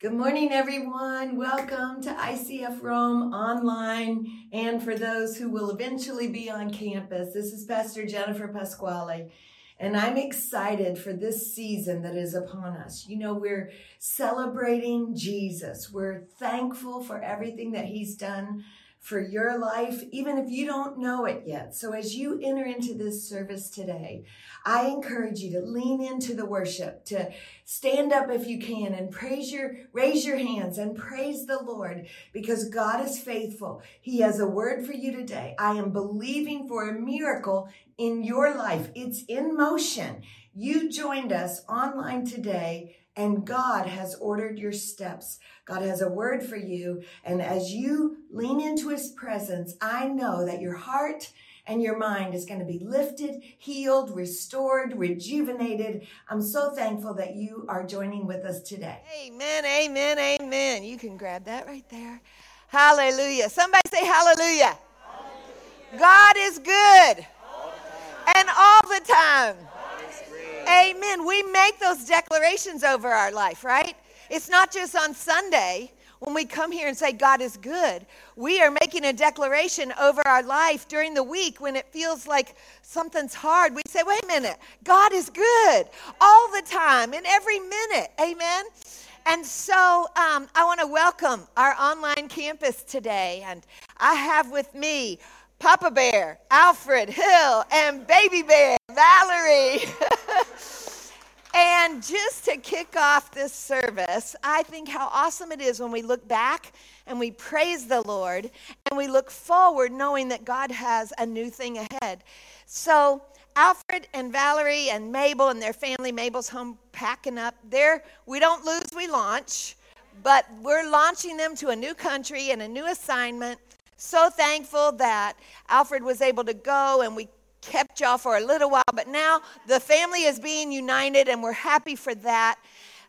Good morning, everyone. Welcome to ICF Rome online and for those who will eventually be on campus. This is Pastor Jennifer Pasquale, and I'm excited for this season that is upon us. You know, we're celebrating Jesus. We're thankful for everything that He's done for your life, even if you don't know it yet. So as you enter into this service today, I encourage you to lean into the worship, to stand up if you can and praise your, raise your hands and praise the Lord because God is faithful. He has a word for you today. I am believing for a miracle in your life. It's in motion. You joined us online today and God has ordered your steps. God has a word for you. And as you lean into his presence, I know that your heart and your mind is going to be lifted, healed, restored, rejuvenated. I'm so thankful that you are joining with us today. Amen, amen, amen. You can grab that right there. Hallelujah. Somebody say hallelujah. hallelujah. God is good all and all the time. Amen. We make those declarations over our life, right? It's not just on Sunday when we come here and say God is good. We are making a declaration over our life during the week when it feels like something's hard. We say, wait a minute, God is good all the time, in every minute. Amen. And so um, I want to welcome our online campus today. And I have with me Papa Bear, Alfred Hill, and Baby Bear, Valerie. and just to kick off this service, I think how awesome it is when we look back and we praise the Lord and we look forward knowing that God has a new thing ahead. So, Alfred and Valerie and Mabel and their family, Mabel's home packing up. There, we don't lose, we launch, but we're launching them to a new country and a new assignment. So thankful that Alfred was able to go and we kept y'all for a little while, but now the family is being united and we're happy for that.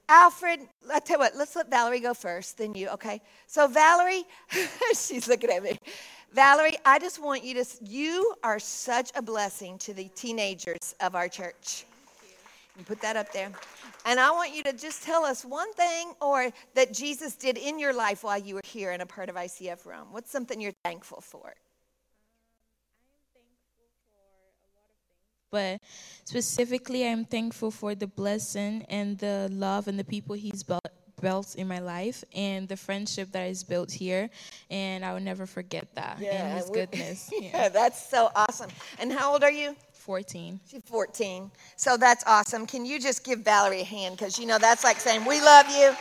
Alfred, I tell you what, let's let Valerie go first, then you, okay? So, Valerie, she's looking at me. Valerie, I just want you to, you are such a blessing to the teenagers of our church. You put that up there. And I want you to just tell us one thing or that Jesus did in your life while you were here and a part of ICF Rome. What's something you're thankful for? But specifically i'm thankful for the blessing and the love and the people he's built built in my life and the friendship that is built here. And i will never forget that yeah, and his goodness. Yeah. yeah that's so awesome. And how old are you? 14 she's 14 so that's awesome. Can you just give valerie a hand? Because you know that's like saying we love you.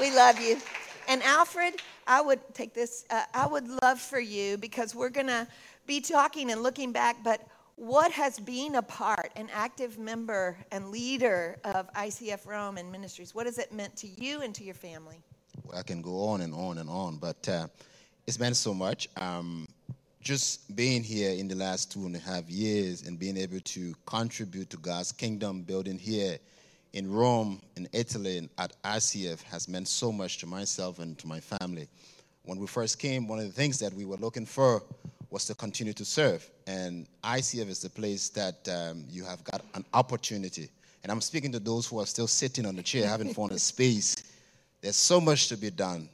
We love you. And alfred i would take this uh, i would love for you because we're gonna be talking and looking back but what has being a part, an active member and leader of ICF Rome and ministries, what has it meant to you and to your family? Well, I can go on and on and on, but uh, it's meant so much. Um, just being here in the last two and a half years and being able to contribute to God's kingdom building here in Rome, in Italy, and at ICF has meant so much to myself and to my family. When we first came, one of the things that we were looking for was to continue to serve. And ICF is the place that um, you have got an opportunity. And I'm speaking to those who are still sitting on the chair, haven't found a space. There's so much to be done.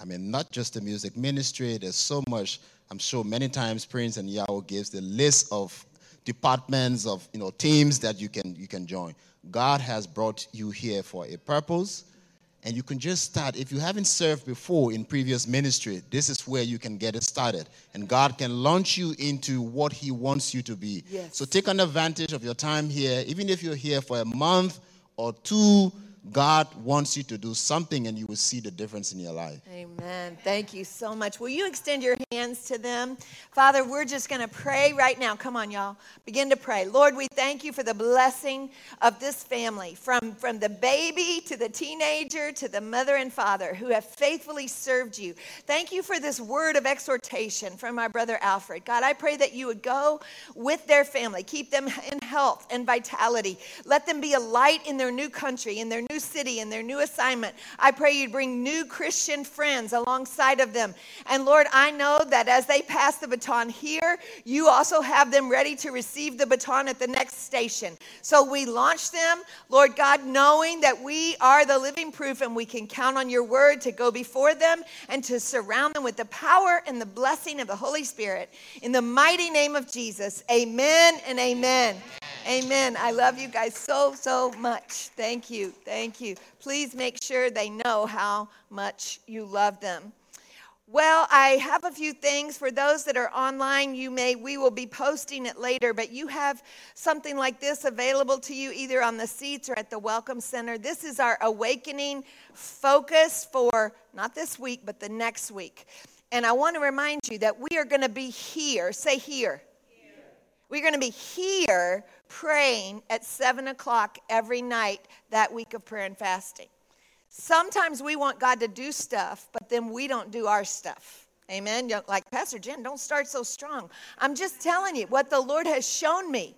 I mean, not just the music ministry, there's so much. I'm sure many times Prince and Yao gives the list of departments of you know teams that you can you can join. God has brought you here for a purpose and you can just start. If you haven't served before in previous ministry, this is where you can get it started. And God can launch you into what He wants you to be. Yes. So take an advantage of your time here, even if you're here for a month or two God wants you to do something and you will see the difference in your life. Amen. Thank you so much. Will you extend your hands to them? Father, we're just going to pray right now. Come on, y'all. Begin to pray. Lord, we thank you for the blessing of this family from, from the baby to the teenager to the mother and father who have faithfully served you. Thank you for this word of exhortation from my brother Alfred. God, I pray that you would go with their family, keep them in health and vitality. Let them be a light in their new country, in their new new city and their new assignment. I pray you'd bring new Christian friends alongside of them. And Lord, I know that as they pass the baton here, you also have them ready to receive the baton at the next station. So we launch them, Lord God, knowing that we are the living proof and we can count on your word to go before them and to surround them with the power and the blessing of the Holy Spirit. In the mighty name of Jesus, amen and amen. Amen. I love you guys so, so much. Thank you. Thank you. Please make sure they know how much you love them. Well, I have a few things for those that are online. You may, we will be posting it later, but you have something like this available to you either on the seats or at the Welcome Center. This is our awakening focus for not this week, but the next week. And I want to remind you that we are going to be here. Say here. We're going to be here praying at 7 o'clock every night that week of prayer and fasting. Sometimes we want God to do stuff, but then we don't do our stuff. Amen. Like Pastor Jen, don't start so strong. I'm just telling you what the Lord has shown me.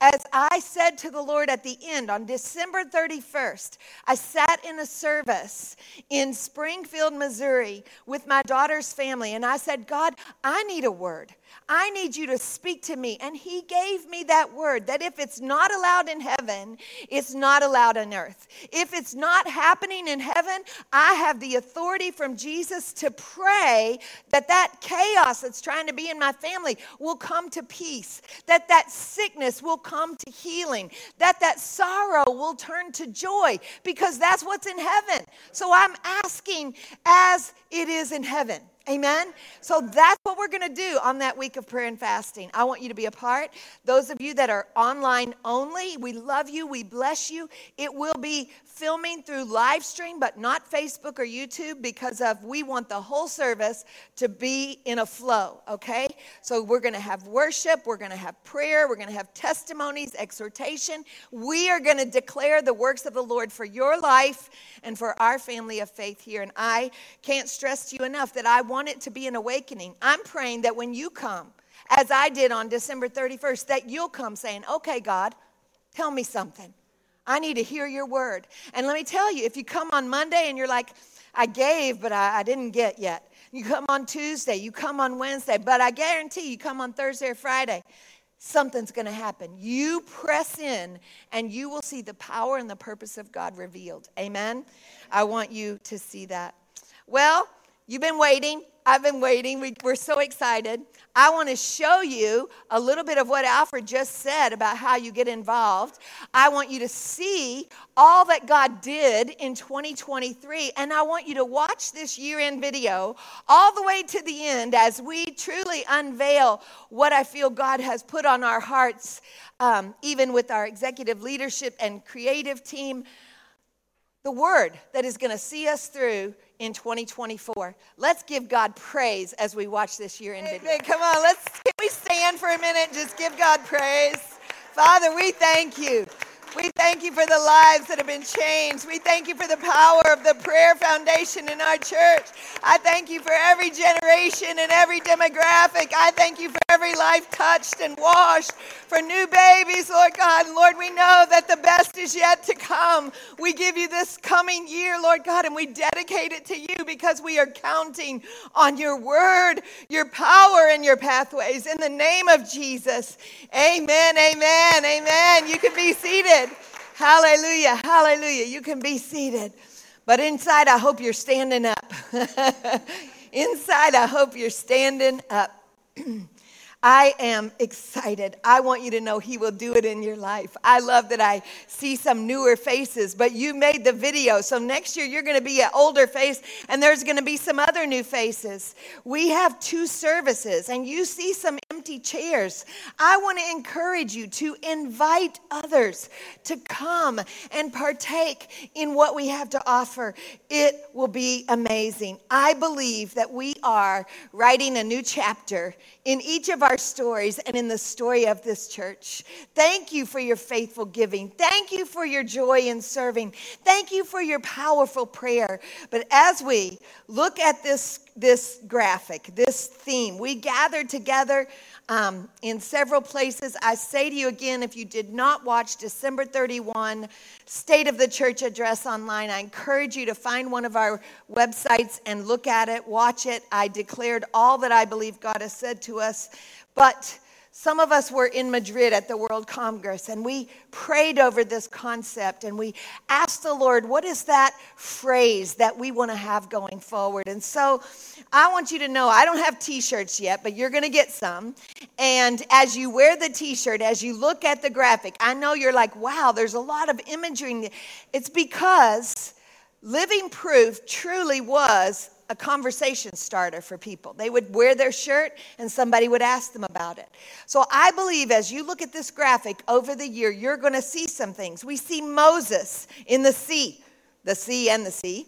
As I said to the Lord at the end on December 31st, I sat in a service in Springfield, Missouri with my daughter's family, and I said, God, I need a word. I need you to speak to me. And he gave me that word that if it's not allowed in heaven, it's not allowed on earth. If it's not happening in heaven, I have the authority from Jesus to pray that that chaos that's trying to be in my family will come to peace, that that sickness will come to healing, that that sorrow will turn to joy because that's what's in heaven. So I'm asking as it is in heaven. Amen. So that's what we're going to do on that week of prayer and fasting. I want you to be a part. Those of you that are online only, we love you. We bless you. It will be filming through live stream, but not Facebook or YouTube because of we want the whole service to be in a flow, okay? So we're to have worship, we're to have prayer, we're to have testimonies, exhortation. We are to declare the works of the Lord for your life and for our family of faith here. And I can't stress to you enough that I want it to be an awakening. I'm praying that when you come, as I did on December 31st, that you'll come saying, okay, God, tell me something. I need to hear your word. And let me tell you, if you come on Monday and you're like, I gave, but I, I didn't get yet. You come on Tuesday, you come on Wednesday, but I guarantee you come on Thursday or Friday, something's going to happen. You press in and you will see the power and the purpose of God revealed. Amen. I want you to see that. Well, you've been waiting. I've been waiting. We, are so excited. I want to show you a little bit of what Alfred just said about how you get involved. I want you to see all that God did in 2023. And I want you to watch this year end video all the way to the end as we truly unveil what I feel God has put on our hearts, um, even with our executive leadership and creative team. The word that is going to see us through in 2024. Let's give God praise as we watch this year in video. Come on, let's can we stand for a minute just give God praise. Father, we thank you. We thank you for the lives that have been changed. We thank you for the power of the prayer foundation in our church. I thank you for every generation and every demographic. I thank you for every life touched and washed, for new babies, Lord God. Lord, we know that the best is yet to come. We give you this coming year, Lord God, and we dedicate it to you because we are counting on your word, your power, and your pathways. In the name of Jesus, amen, amen, amen. You can be seated. Hallelujah. Hallelujah. You can be seated. But inside, I hope you're standing up. inside, I hope you're standing up. I am excited. I want you to know He will do it in your life. I love that I see some newer faces, but you made the video. So next year, you're going to be an older face, and there's going to be some other new faces. We have two services, and you see some empty chairs. I want to encourage you to invite others to come and partake in what we have to offer. It will be amazing. I believe that we are writing a new chapter in each of our stories and in the story of this church. Thank you for your faithful giving. Thank you for your joy in serving. Thank you for your powerful prayer. But as we look at this this graphic, this theme. We gathered together um, in several places. I say to you again, if you did not watch December 31 State of the Church address online, I encourage you to find one of our websites and look at it, watch it. I declared all that I believe God has said to us. But some of us were in Madrid at the World Congress and we prayed over this concept and we asked the Lord, what is that phrase that we want to have going forward? And so I want you to know I don't have t shirts yet, but you're going to get some. And as you wear the t shirt, as you look at the graphic, I know you're like, wow, there's a lot of imagery. It's because living proof truly was a conversation starter for people. They would wear their shirt and somebody would ask them about it. So I believe as you look at this graphic over the year, you're going to see some things. We see Moses in the sea, the sea and the sea,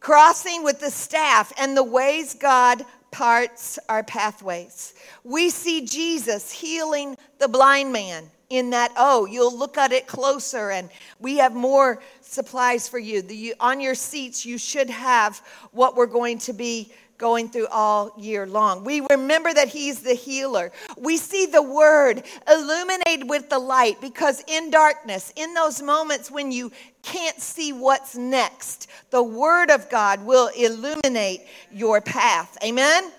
crossing with the staff and the ways God parts our pathways. We see Jesus healing the blind man in that, oh, you'll look at it closer and we have more supplies for you. The, you. on your seats, you should have what we're going to be going through all year long. We remember that He's the healer. We see the Word illuminated with the light because in darkness, in those moments when you can't see what's next, the Word of God will illuminate your path. Amen?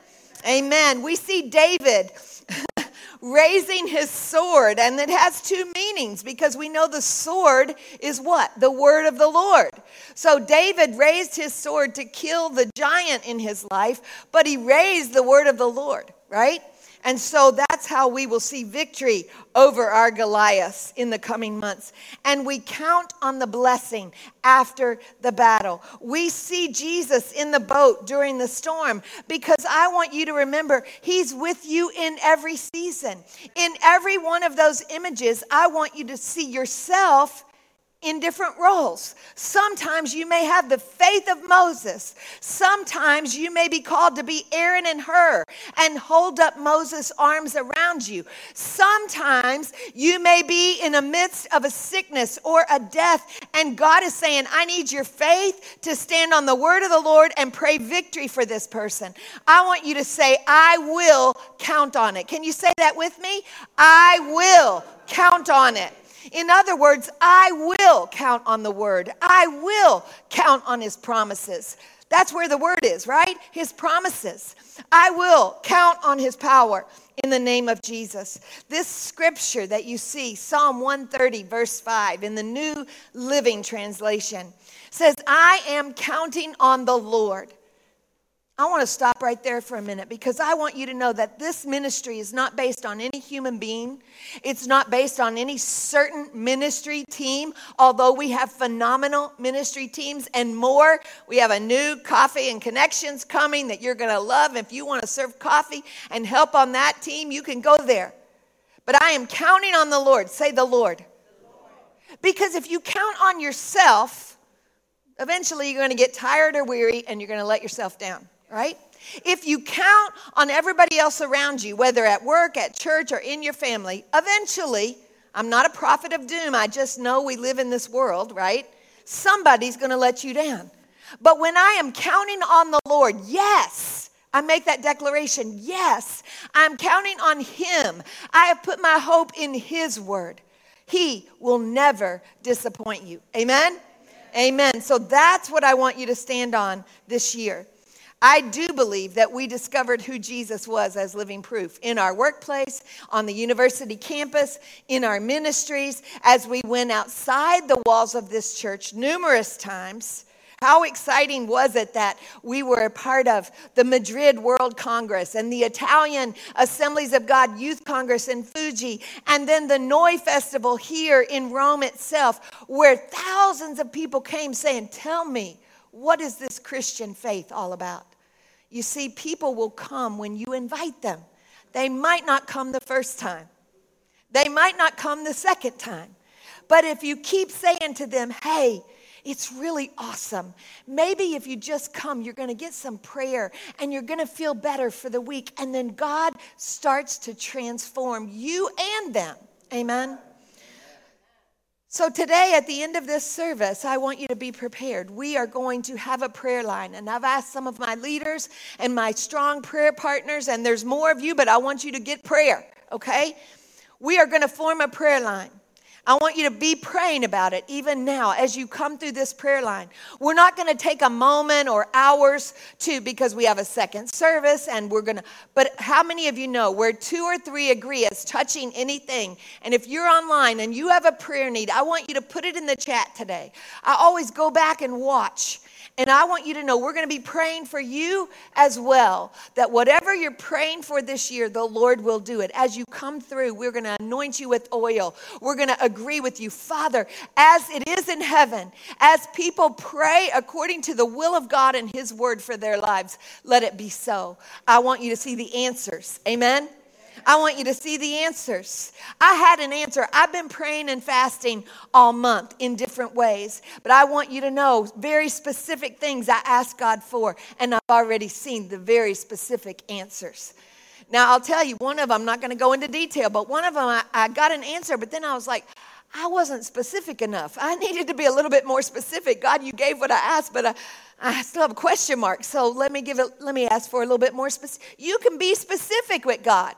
Amen. We see David raising his sword, and it has two meanings because we know the sword is what? The word of the Lord. So David raised his sword to kill the giant in his life, but he raised the word of the Lord, right? And so that's how we will see victory over our Goliaths in the coming months. And we count on the blessing after the battle. We see Jesus in the boat during the storm because I want you to remember he's with you in every season. In every one of those images, I want you to see yourself in different roles. Sometimes you may have the faith of Moses. Sometimes you may be called to be Aaron and Hur and hold up Moses' arms around you. Sometimes you may be in the midst of a sickness or a death, and God is saying, I need your faith to stand on the word of the Lord and pray victory for this person. I want you to say, I will count on it. Can you say that with me? I will count on it. In other words, I will count on the word. I will count on his promises. That's where the word is, right? His promises. I will count on his power in the name of Jesus. This scripture that you see, Psalm 130, verse 5, in the New Living Translation, says, I am counting on the Lord. I want to stop right there for a minute because I want you to know that this ministry is not based on any human being. It's not based on any certain ministry team, although we have phenomenal ministry teams and more. We have a new coffee and connections coming that you're going to love. If you want to serve coffee and help on that team, you can go there. But I am counting on the Lord. Say the Lord. Because if you count on yourself, eventually you're going to get tired or weary and you're going to let yourself down right? If you count on everybody else around you, whether at work, at church, or in your family, eventually, I'm not a prophet of doom, I just know we live in this world, right? Somebody's gonna let you down. But when I am counting on the Lord, yes, I make that declaration, yes, I'm counting on Him. I have put my hope in His word. He will never disappoint you. Amen? Amen. Amen. So that's what I want you to stand on this year. I do believe that we discovered who Jesus was as living proof in our workplace, on the university campus, in our ministries, as we went outside the walls of this church numerous times. How exciting was it that we were a part of the Madrid World Congress and the Italian Assemblies of God Youth Congress in Fiuggi, and then the Noi Festival here in Rome itself, where thousands of people came saying, Tell me, what is this Christian faith all about? You see, people will come when you invite them. They might not come the first time, they might not come the second time. But if you keep saying to them, hey, it's really awesome. Maybe if you just come, you're going to get some prayer and you're going to feel better for the week. And then God starts to transform you and them. Amen. So, today at the end of this service, I want you to be prepared. We are going to have a prayer line. And I've asked some of my leaders and my strong prayer partners, and there's more of you, but I want you to get prayer, okay? We are going to form a prayer line. I want you to be praying about it even now as you come through this prayer line. We're not going to take a moment or hours to because we have a second service and we're going to, but how many of you know where two or three agree as touching anything? And if you're online and you have a prayer need, I want you to put it in the chat today. I always go back and watch and I want you to know we're going to be praying for you as well. That whatever you're praying for this year, the Lord will do it. As you come through, we're going to anoint you with oil. We're going to agree with you. Father, as it is in heaven, as people pray according to the will of God and His word for their lives, let it be so. I want you to see the answers. Amen. I want you to see the answers. I had an answer. I've been praying and fasting all month in different ways, but I want you to know very specific things I asked God for, and I've already seen the very specific answers. Now, I'll tell you, one of them, I'm not going to go into detail, but one of them, I, I got an answer, but then I was like, I wasn't specific enough. I needed to be a little bit more specific. God, you gave what I asked, but I, I still have a question mark. So let me give it, let me ask for a little bit more specific. You can be specific with God.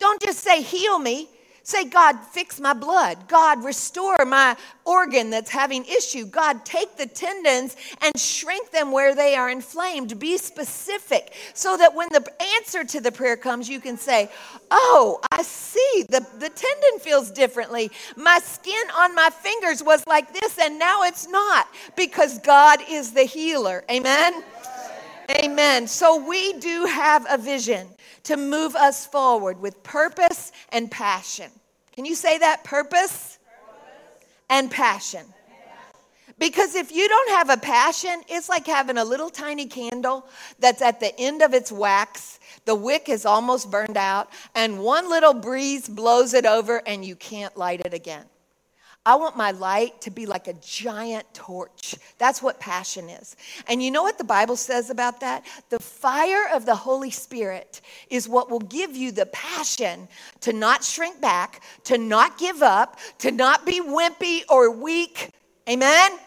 Don't just say, heal me. Say, God, fix my blood. God, restore my organ that's having issue. God, take the tendons and shrink them where they are inflamed. Be specific so that when the answer to the prayer comes, you can say, Oh, I see. The, the tendon feels differently. My skin on my fingers was like this, and now it's not because God is the healer. Amen. Amen. So we do have a vision to move us forward with purpose and passion. Can you say that? Purpose, purpose. and passion. Because if you don't have a passion, it's like having a little tiny candle that's at the end of its wax. The wick is almost burned out, and one little breeze blows it over, and you can't light it again. I want my light to be like a giant torch. That's what passion is. And you know what the Bible says about that? The fire of the Holy Spirit is what will give you the passion to not shrink back, to not give up, to not be wimpy or weak. Amen?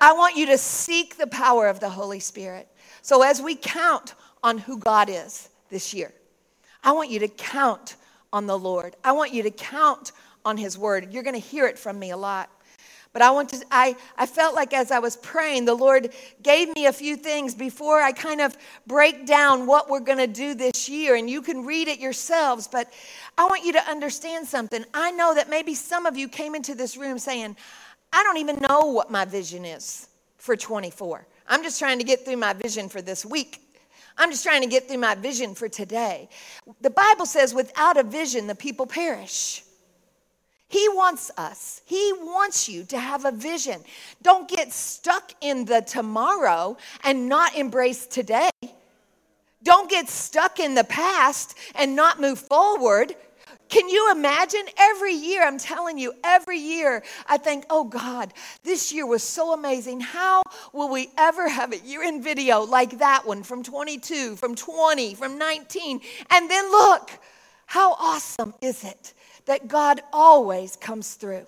I want you to seek the power of the Holy Spirit. So as we count on who God is this year, I want you to count on the Lord. I want you to count on his word. You're going to hear it from me a lot. But I want to I I felt like as I was praying the Lord gave me a few things before I kind of break down what we're going to do this year and you can read it yourselves, but I want you to understand something. I know that maybe some of you came into this room saying, "I don't even know what my vision is for 24. I'm just trying to get through my vision for this week." I'm just trying to get through my vision for today. The Bible says, without a vision, the people perish. He wants us. He wants you to have a vision. Don't get stuck in the tomorrow and not embrace today. Don't get stuck in the past and not move forward. Can you imagine? Every year, I'm telling you, every year, I think, oh God, this year was so amazing. How will we ever have a year in video like that one from 22, from 20, from 19? And then look, how awesome is it that God always comes through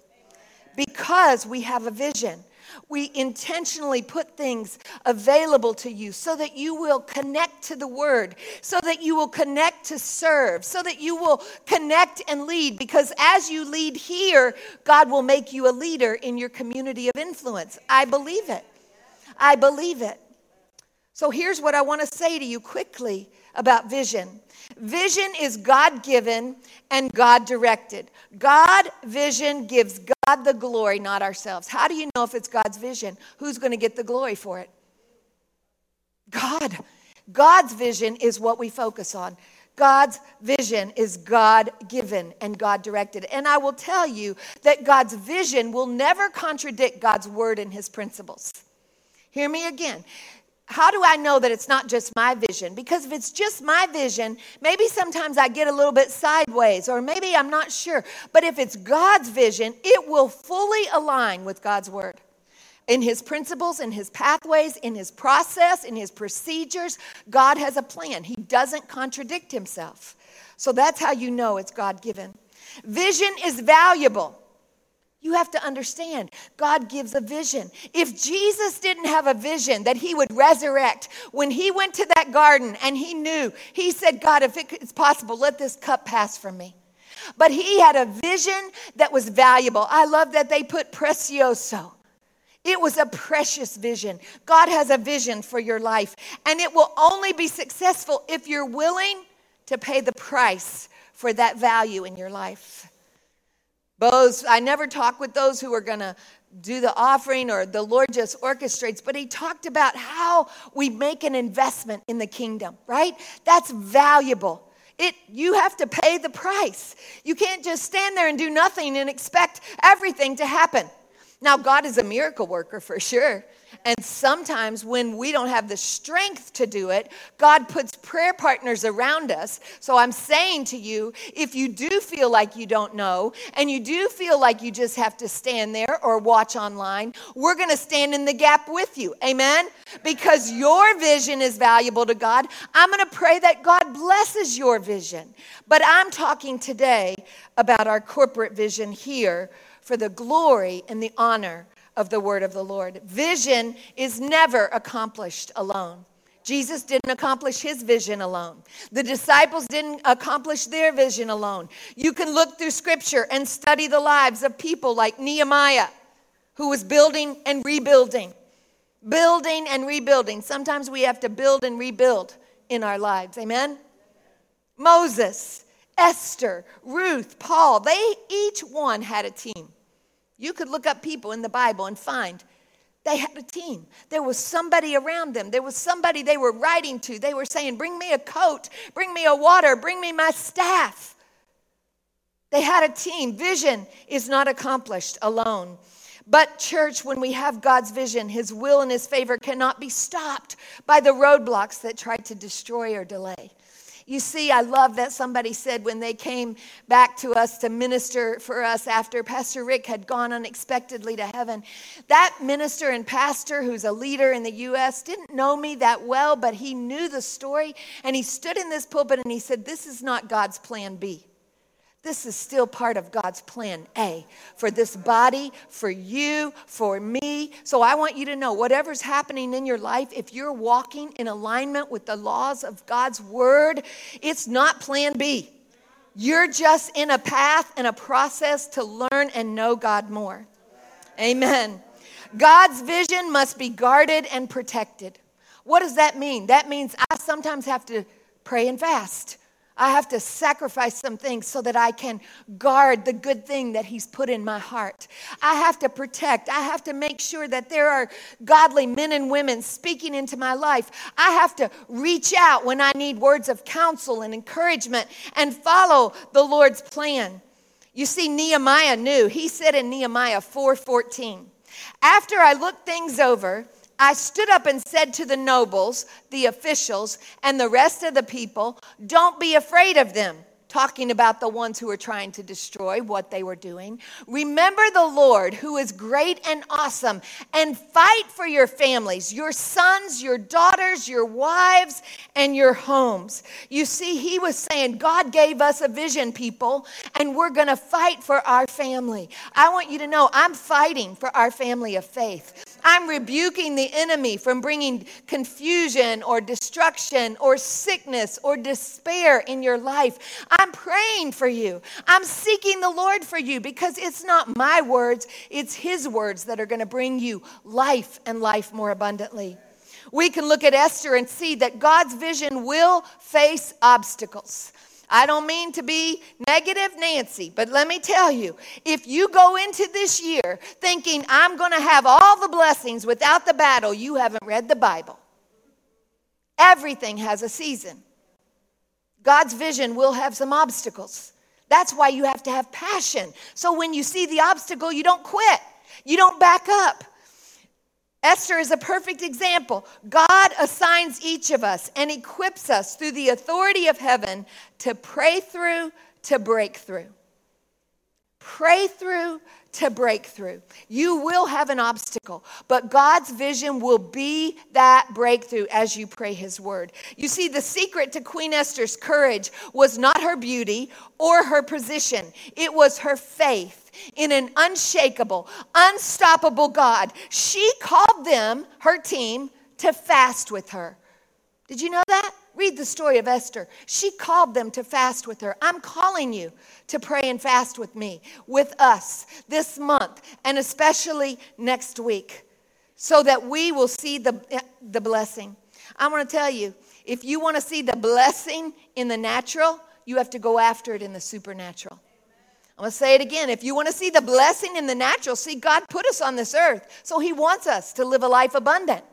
because we have a vision. We intentionally put things available to you so that you will connect to the word, so that you will connect to serve, so that you will connect and lead. Because as you lead here, God will make you a leader in your community of influence. I believe it. I believe it. So here's what I want to say to you quickly about vision Vision is God given and God directed. God vision gives God the glory, not ourselves. How do you know if it's God's vision? Who's going to get the glory for it? God. God's vision is what we focus on. God's vision is God given and God directed. And I will tell you that God's vision will never contradict God's word and his principles. Hear me again how do I know that it's not just my vision? Because if it's just my vision, maybe sometimes I get a little bit sideways, or maybe I'm not sure. But if it's God's vision, it will fully align with God's word. In his principles, in his pathways, in his process, in his procedures, God has a plan. He doesn't contradict himself. So that's how you know it's God given. Vision is valuable. You have to understand, God gives a vision. If Jesus didn't have a vision that he would resurrect, when he went to that garden and he knew, he said, God, if it's possible, let this cup pass from me. But he had a vision that was valuable. I love that they put precioso. It was a precious vision. God has a vision for your life, and it will only be successful if you're willing to pay the price for that value in your life. Those, I never talk with those who are going to do the offering or the Lord just orchestrates, but he talked about how we make an investment in the kingdom, right? That's valuable. It, you have to pay the price. You can't just stand there and do nothing and expect everything to happen. Now, God is a miracle worker for sure. And sometimes when we don't have the strength to do it, God puts prayer partners around us. So I'm saying to you, if you do feel like you don't know and you do feel like you just have to stand there or watch online, we're going to stand in the gap with you. Amen? Because your vision is valuable to God. I'm going to pray that God blesses your vision. But I'm talking today about our corporate vision here for the glory and the honor of the word of the Lord. Vision is never accomplished alone. Jesus didn't accomplish his vision alone. The disciples didn't accomplish their vision alone. You can look through scripture and study the lives of people like Nehemiah, who was building and rebuilding. Building and rebuilding. Sometimes we have to build and rebuild in our lives. Amen? Moses, Esther, Ruth, Paul, they each one had a team. You could look up people in the Bible and find they had a team. There was somebody around them. There was somebody they were writing to. They were saying, Bring me a coat, bring me a water, bring me my staff. They had a team. Vision is not accomplished alone. But, church, when we have God's vision, His will and His favor cannot be stopped by the roadblocks that try to destroy or delay. You see, I love that somebody said when they came back to us to minister for us after Pastor Rick had gone unexpectedly to heaven. That minister and pastor, who's a leader in the U.S., didn't know me that well, but he knew the story. And he stood in this pulpit and he said, This is not God's plan B. This is still part of God's plan A for this body, for you, for me. So I want you to know whatever's happening in your life, if you're walking in alignment with the laws of God's word, it's not plan B. You're just in a path and a process to learn and know God more. Amen. God's vision must be guarded and protected. What does that mean? That means I sometimes have to pray and fast. I have to sacrifice some things so that I can guard the good thing that He's put in my heart. I have to protect. I have to make sure that there are godly men and women speaking into my life. I have to reach out when I need words of counsel and encouragement and follow the Lord's plan. You see, Nehemiah knew. He said in Nehemiah 4:14, after I looked things over, I stood up and said to the nobles, the officials, and the rest of the people, Don't be afraid of them talking about the ones who were trying to destroy what they were doing. Remember the Lord who is great and awesome and fight for your families, your sons, your daughters, your wives, and your homes. You see, he was saying, God gave us a vision, people, and we're to fight for our family. I want you to know I'm fighting for our family of faith. I'm rebuking the enemy from bringing confusion or destruction or sickness or despair in your life. I'm praying for you. I'm seeking the Lord for you because it's not my words, it's His words that are going to bring you life and life more abundantly. We can look at Esther and see that God's vision will face obstacles. I don't mean to be negative, Nancy, but let me tell you if you go into this year thinking I'm going to have all the blessings without the battle, you haven't read the Bible. Everything has a season. God's vision will have some obstacles. That's why you have to have passion. So when you see the obstacle, you don't quit, you don't back up. Esther is a perfect example. God assigns each of us and equips us through the authority of heaven to pray through, to break through. Pray through to breakthrough. You will have an obstacle, but God's vision will be that breakthrough as you pray His word. You see, the secret to Queen Esther's courage was not her beauty or her position, it was her faith in an unshakable, unstoppable God. She called them, her team, to fast with her. Did you know that? Read the story of Esther. She called them to fast with her. I'm calling you to pray and fast with me, with us this month, and especially next week, so that we will see the, the blessing. I want to tell you if you want to see the blessing in the natural, you have to go after it in the supernatural. I'm going to say it again. If you want to see the blessing in the natural, see, God put us on this earth, so He wants us to live a life abundant.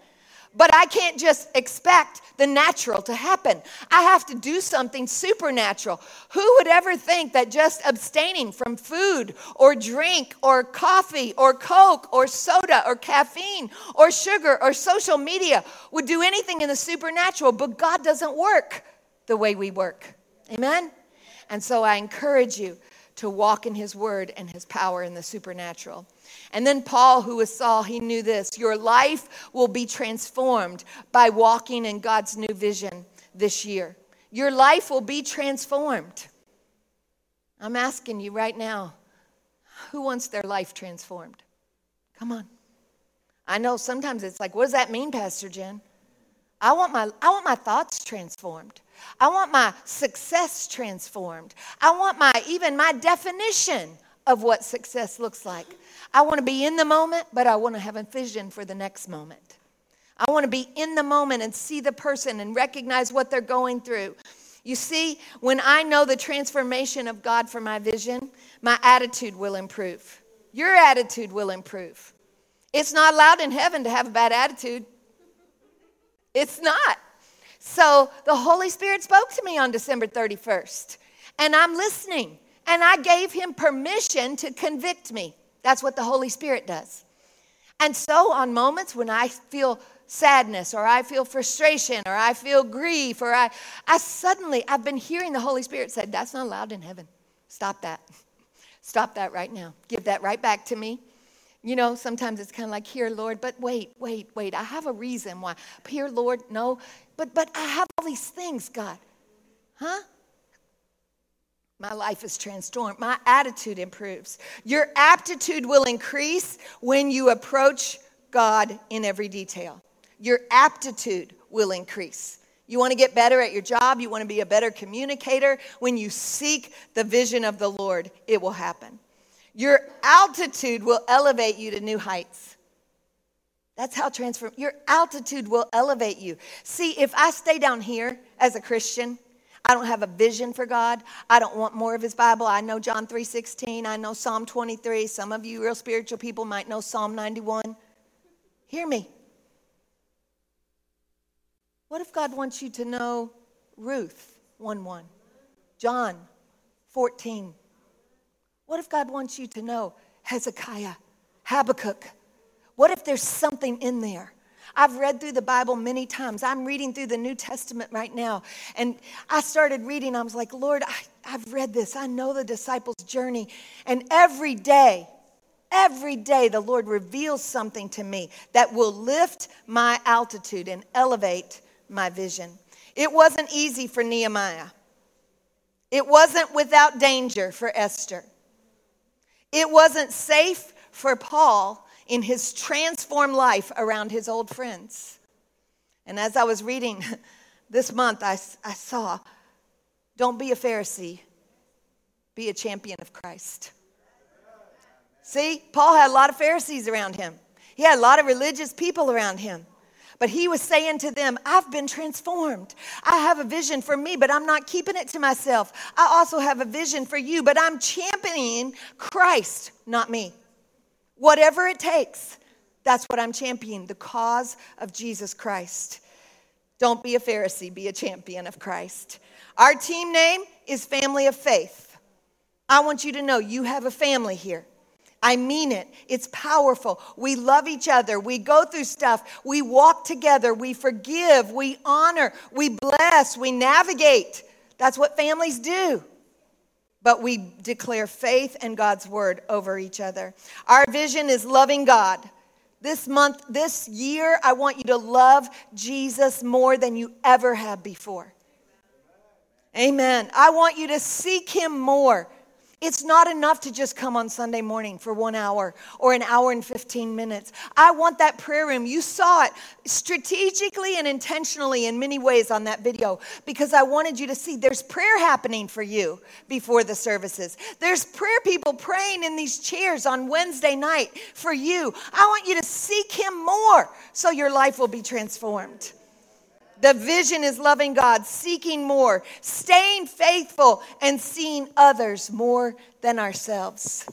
But I can't just expect the natural to happen. I have to do something supernatural. Who would ever think that just abstaining from food or drink or coffee or Coke or soda or caffeine or sugar or social media would do anything in the supernatural? But God doesn't work the way we work. Amen? And so I encourage you to walk in His word and His power in the supernatural. And then Paul, who was Saul, he knew this your life will be transformed by walking in God's new vision this year. Your life will be transformed. I'm asking you right now who wants their life transformed? Come on. I know sometimes it's like, what does that mean, Pastor Jen? I want my, I want my thoughts transformed. I want my success transformed. I want my even my definition of what success looks like. I want to be in the moment, but I want to have a vision for the next moment. I want to be in the moment and see the person and recognize what they're going through. You see, when I know the transformation of God for my vision, my attitude will improve. Your attitude will improve. It's not allowed in heaven to have a bad attitude. It's not. So the Holy Spirit spoke to me on December 31st, and I'm listening. And I gave him permission to convict me. That's what the Holy Spirit does. And so, on moments when I feel sadness or I feel frustration or I feel grief or I, I suddenly, I've been hearing the Holy Spirit say, That's not allowed in heaven. Stop that. Stop that right now. Give that right back to me. You know, sometimes it's kind of like, Here, Lord, but wait, wait, wait. I have a reason why. Here, Lord, no, but but I have all these things, God. Huh? My life is transformed. My attitude improves. Your aptitude will increase when you approach God in every detail. Your aptitude will increase. You want to get better at your job, you want to be a better communicator. When you seek the vision of the Lord, it will happen. Your altitude will elevate you to new heights. That's how transform. Your altitude will elevate you. See, if I stay down here as a Christian, I don't have a vision for God. I don't want more of his Bible. I know John 3:16. I know Psalm 23. Some of you real spiritual people might know Psalm 91. Hear me. What if God wants you to know Ruth 1:1? John 14. What if God wants you to know Hezekiah, Habakkuk? What if there's something in there? I've read through the Bible many times. I'm reading through the New Testament right now. And I started reading. I was like, Lord, I, have read this. I know the disciples' journey. And every day, every day, the Lord reveals something to me that will lift my altitude and elevate my vision. It wasn't easy for Nehemiah, it wasn't without danger for Esther, it wasn't safe for Paul in his transformed life around his old friends. And as I was reading this month, I, I saw don't be a Pharisee, be a champion of Christ. See, Paul had a lot of Pharisees around him, he had a lot of religious people around him. But he was saying to them, I've been transformed. I have a vision for me, but I'm not keeping it to myself. I also have a vision for you, but I'm championing Christ, not me. Whatever it takes, that's what I'm championing the cause of Jesus Christ. Don't be a Pharisee, be a champion of Christ. Our team name is Family of Faith. I want you to know you have a family here. I mean it. It's powerful. We love each other. We go through stuff. We walk together. We forgive. We honor. We bless. We navigate. That's what families do but we declare faith and God's word over each other. Our vision is loving God. This month, this year, I want you to love Jesus more than you ever have before. Amen. I want you to seek him more. It's not enough to just come on Sunday morning for one hour or an hour and 15 minutes. I want that prayer room. You saw it strategically and intentionally in many ways on that video because I wanted you to see there's prayer happening for you before the services. There's prayer people praying in these chairs on Wednesday night for you. I want you to seek Him more so your life will be transformed. The vision is loving God, seeking more, staying faithful, and seeing others more than ourselves.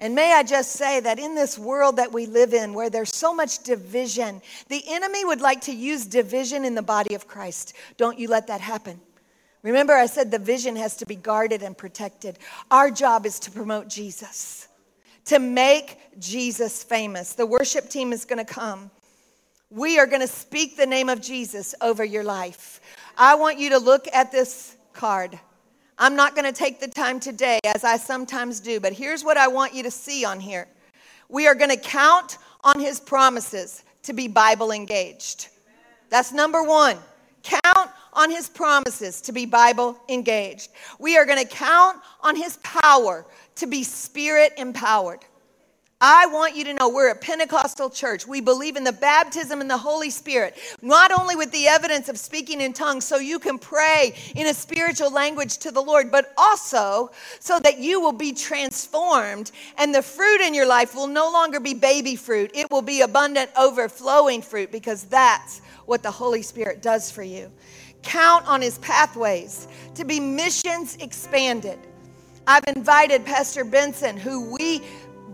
And may I just say that in this world that we live in, where there's so much division, the enemy would like to use division in the body of Christ. Don't you let that happen. Remember, I said the vision has to be guarded and protected. Our job is to promote Jesus, to make Jesus famous. The worship team is going to come. We are going to speak the name of Jesus over your life. I want you to look at this card. I'm not going to take the time today, as I sometimes do, but here's what I want you to see on here. We are going to count on his promises to be Bible engaged. That's number one. Count on his promises to be Bible engaged. We are going to count on his power to be spirit empowered. I want you to know we're a Pentecostal church. We believe in the baptism in the Holy Spirit, not only with the evidence of speaking in tongues so you can pray in a spiritual language to the Lord, but also so that you will be transformed and the fruit in your life will no longer be baby fruit. It will be abundant, overflowing fruit because that's what the Holy Spirit does for you. Count on his pathways to be missions expanded. I've invited Pastor Benson, who we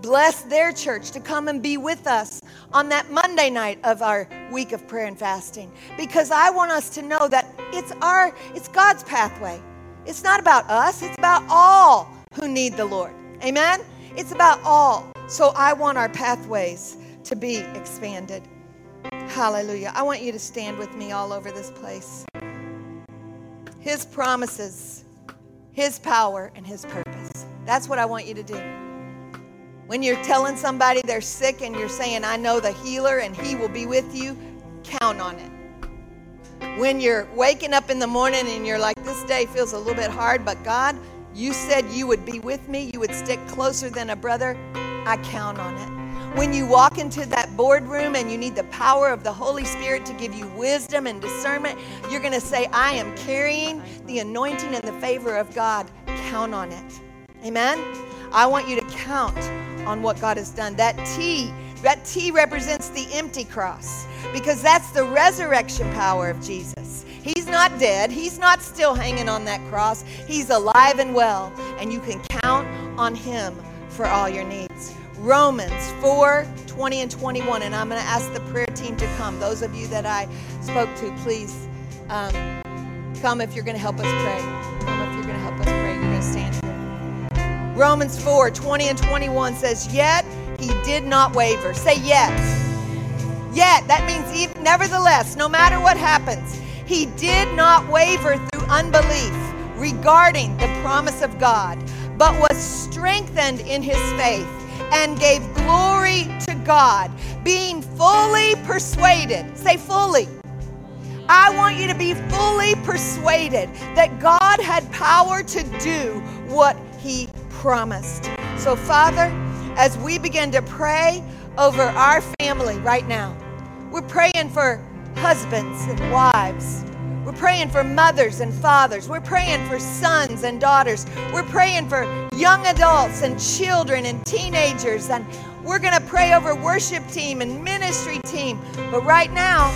bless their church to come and be with us on that Monday night of our week of prayer and fasting because I want us to know that it's our it's God's pathway. It's not about us, it's about all who need the Lord. Amen. It's about all. So I want our pathways to be expanded. Hallelujah. I want you to stand with me all over this place. His promises, His power, and His purpose. That's what I want you to do. When you're telling somebody they're sick and you're saying, I know the healer and he will be with you, count on it. When you're waking up in the morning and you're like, this day feels a little bit hard, but God, you said you would be with me, you would stick closer than a brother, I count on it. When you walk into that boardroom and you need the power of the Holy Spirit to give you wisdom and discernment, you're going to say, I am carrying the anointing and the favor of God. Count on it. Amen? I want you to count on what God has done. That T, that T represents the empty cross because that's the resurrection power of Jesus. He's not dead. He's not still hanging on that cross. He's alive and well, and you can count on him for all your needs. Romans 4 20 and 21. And I'm going to ask the prayer team to come. Those of you that I spoke to, please um, come if you're going to help us pray. Come if you're going to help us pray. Romans 4 20 and 21 says, Yet he did not waver. Say yet. Yet. That means even, nevertheless, no matter what happens, he did not waver through unbelief regarding the promise of God, but was strengthened in his faith and gave glory to God, being fully persuaded. Say fully. I want you to be fully persuaded that God had power to do what he promised. So, Father, as we begin to pray over our family right now, we're praying for husbands and wives. We're praying for mothers and fathers. We're praying for sons and daughters. We're praying for young adults and children and teenagers. And we're going to pray over worship team and ministry team. But right now,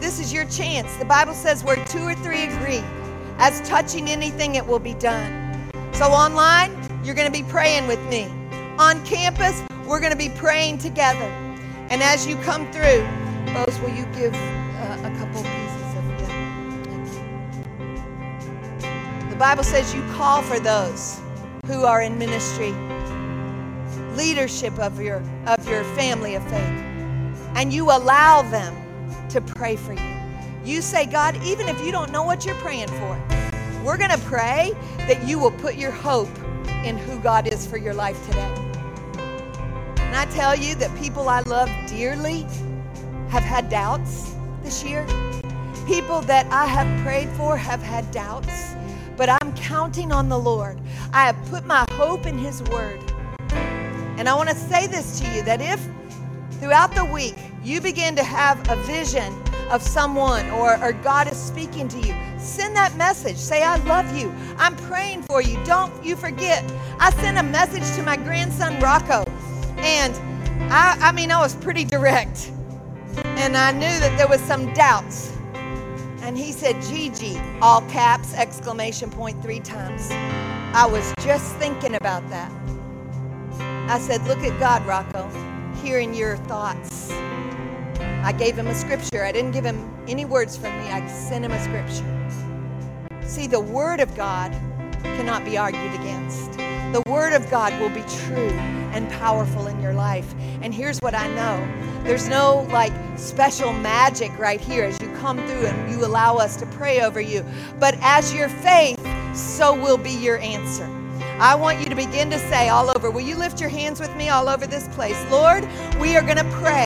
this is your chance. The Bible says where two or three agree, as touching anything, it will be done. So online, you're going to be praying with me. On campus, we're going to be praying together. And as you come through, Bose, will you give uh, a couple pieces of them? The Bible says you call for those who are in ministry, leadership of your of your family of faith, and you allow them to pray for you. You say, God, even if you don't know what you're praying for, we're going to pray that you will put your hope in who God is for your life today. And I tell you that people I love dearly have had doubts this year. People that I have prayed for have had doubts. But I'm counting on the Lord. I have put my hope in His Word. And I want to say this to you that if throughout the week you begin to have a vision of someone or, or God is speaking to you, send that message. Say, I love you. I'm praying for you. Don't you forget. I sent a message to my grandson, Rocco. And I, I mean, I was pretty direct. And I knew that there was some doubts. And he said, Gigi, all caps, exclamation point, three times. I was just thinking about that. I said, Look at God, Rocco, hearing your thoughts. I gave him a scripture. I didn't give him any words from me, I sent him a scripture. See, the Word of God cannot be argued against. The Word of God will be true and powerful in your life. And here's what I know there's no like special magic right here as you come through and you allow us to pray over you. But as your faith, so will be your answer. I want you to begin to say all over, will you lift your hands with me all over this place? Lord, we are going to pray.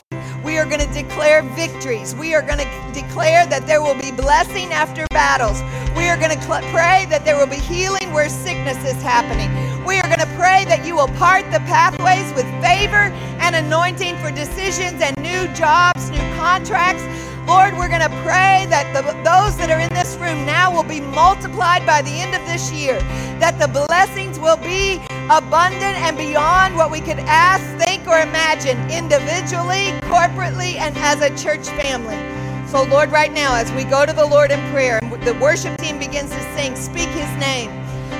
We are going to declare victories. We are going to declare that there will be blessing after battles. We are going to cl- pray that there will be healing where sickness is happening. We are going to pray that you will part the pathways with favor and anointing for decisions and new jobs, new contracts. Lord, we're going to pray that the, those that are in this room now will be multiplied by the end of this year, that the blessings will be abundant and beyond what we could ask, or imagine individually, corporately, and as a church family. So, Lord, right now, as we go to the Lord in prayer and the worship team begins to sing, speak his name.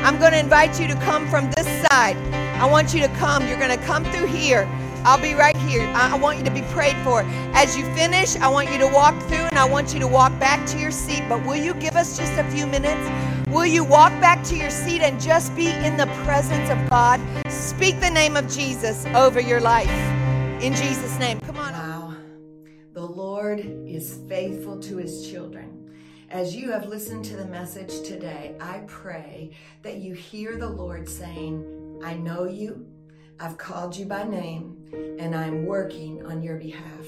I'm going to invite you to come from this side. I want you to come. You're going to come through here. I'll be right here. I want you to be prayed for. As you finish, I want you to walk through and I want you to walk back to your seat. But will you give us just a few minutes? Will you walk back to your seat and just be in the presence of God? Speak the name of Jesus over your life. In Jesus' name. Come on. Wow. The Lord is faithful to his children. As you have listened to the message today, I pray that you hear the Lord saying, I know you, I've called you by name, and I'm working on your behalf.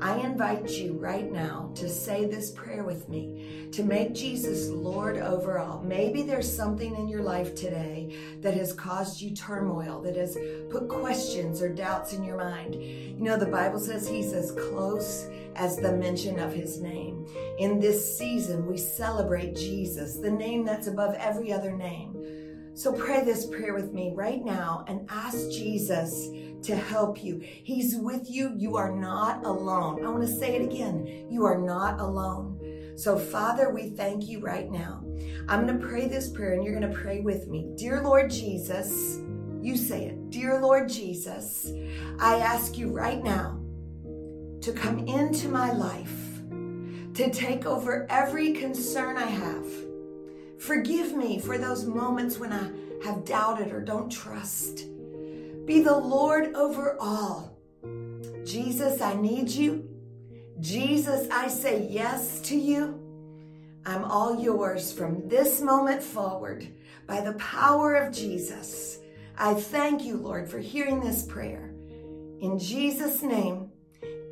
I invite you right now to say this prayer with me, to make Jesus Lord over all. Maybe there's something in your life today that has caused you turmoil, that has put questions or doubts in your mind. You know, the Bible says He's as close as the mention of His name. In this season, we celebrate Jesus, the name that's above every other name. So pray this prayer with me right now and ask Jesus to help you. He's with you. You are not alone. I want to say it again. You are not alone. So, Father, we thank you right now. I'm going to pray this prayer and you're going to pray with me. Dear Lord Jesus, you say it. Dear Lord Jesus, I ask you right now to come into my life, to take over every concern I have. Forgive me for those moments when I have doubted or don't trust. Be the Lord over all. Jesus, I need you. Jesus, I say yes to you. I'm all yours from this moment forward by the power of Jesus. I thank you, Lord, for hearing this prayer. In Jesus' name,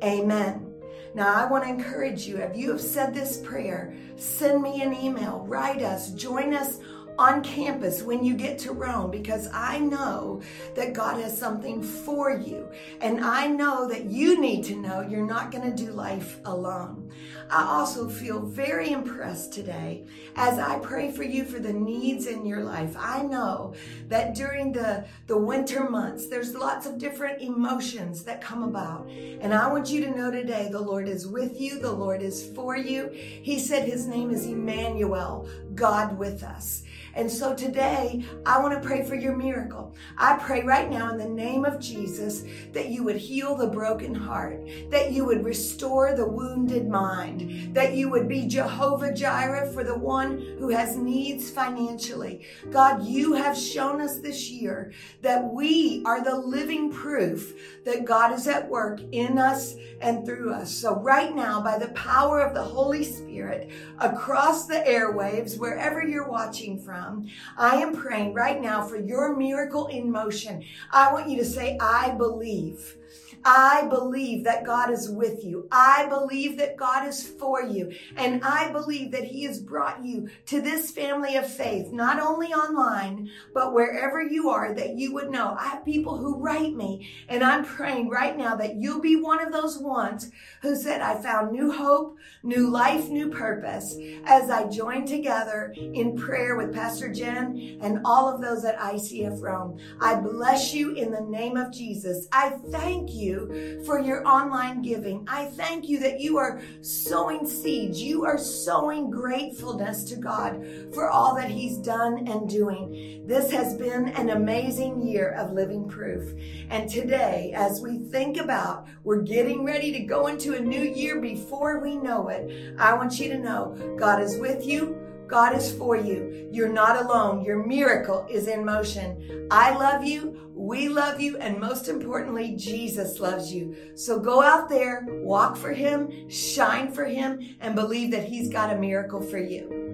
amen. Now, I want to encourage you if you have said this prayer, send me an email, write us, join us on campus when you get to Rome because I know that God has something for you. And I know that you need to know you're not going to do life alone. I also feel very impressed today as I pray for you for the needs in your life. I know that during the, the winter months, there's lots of different emotions that come about. And I want you to know today the Lord is with you, the Lord is for you. He said his name is Emmanuel, God with us. And so today, I want to pray for your miracle. I pray right now in the name of Jesus that you would heal the broken heart, that you would restore the wounded mind, that you would be Jehovah Jireh for the one who has needs financially. God, you have shown us this year that we are the living proof that God is at work in us and through us. So right now, by the power of the Holy Spirit, across the airwaves, wherever you're watching from, Rome. I am praying right now for your miracle in motion. I want you to say, I believe. I believe that God is with you. I believe that God is for you. And I believe that He has brought you to this family of faith, not only online, but wherever you are, that you would know. I have people who write me, and I'm praying right now that you'll be one of those ones who said, I found new hope, new life, new purpose as I join together in prayer with Pastor Jen and all of those at ICF Rome. I bless you in the name of Jesus. I thank you for your online giving. I thank you that you are sowing seeds. You are sowing gratefulness to God for all that He's done and doing. This has been an amazing year of living proof. And today, as we think about we're getting ready to go into a new year before we know it, I want you to know God is with you. God is for you. You're not alone. Your miracle is in motion. I love you. We love you. And most importantly, Jesus loves you. So go out there, walk for Him, shine for Him, and believe that He's got a miracle for you.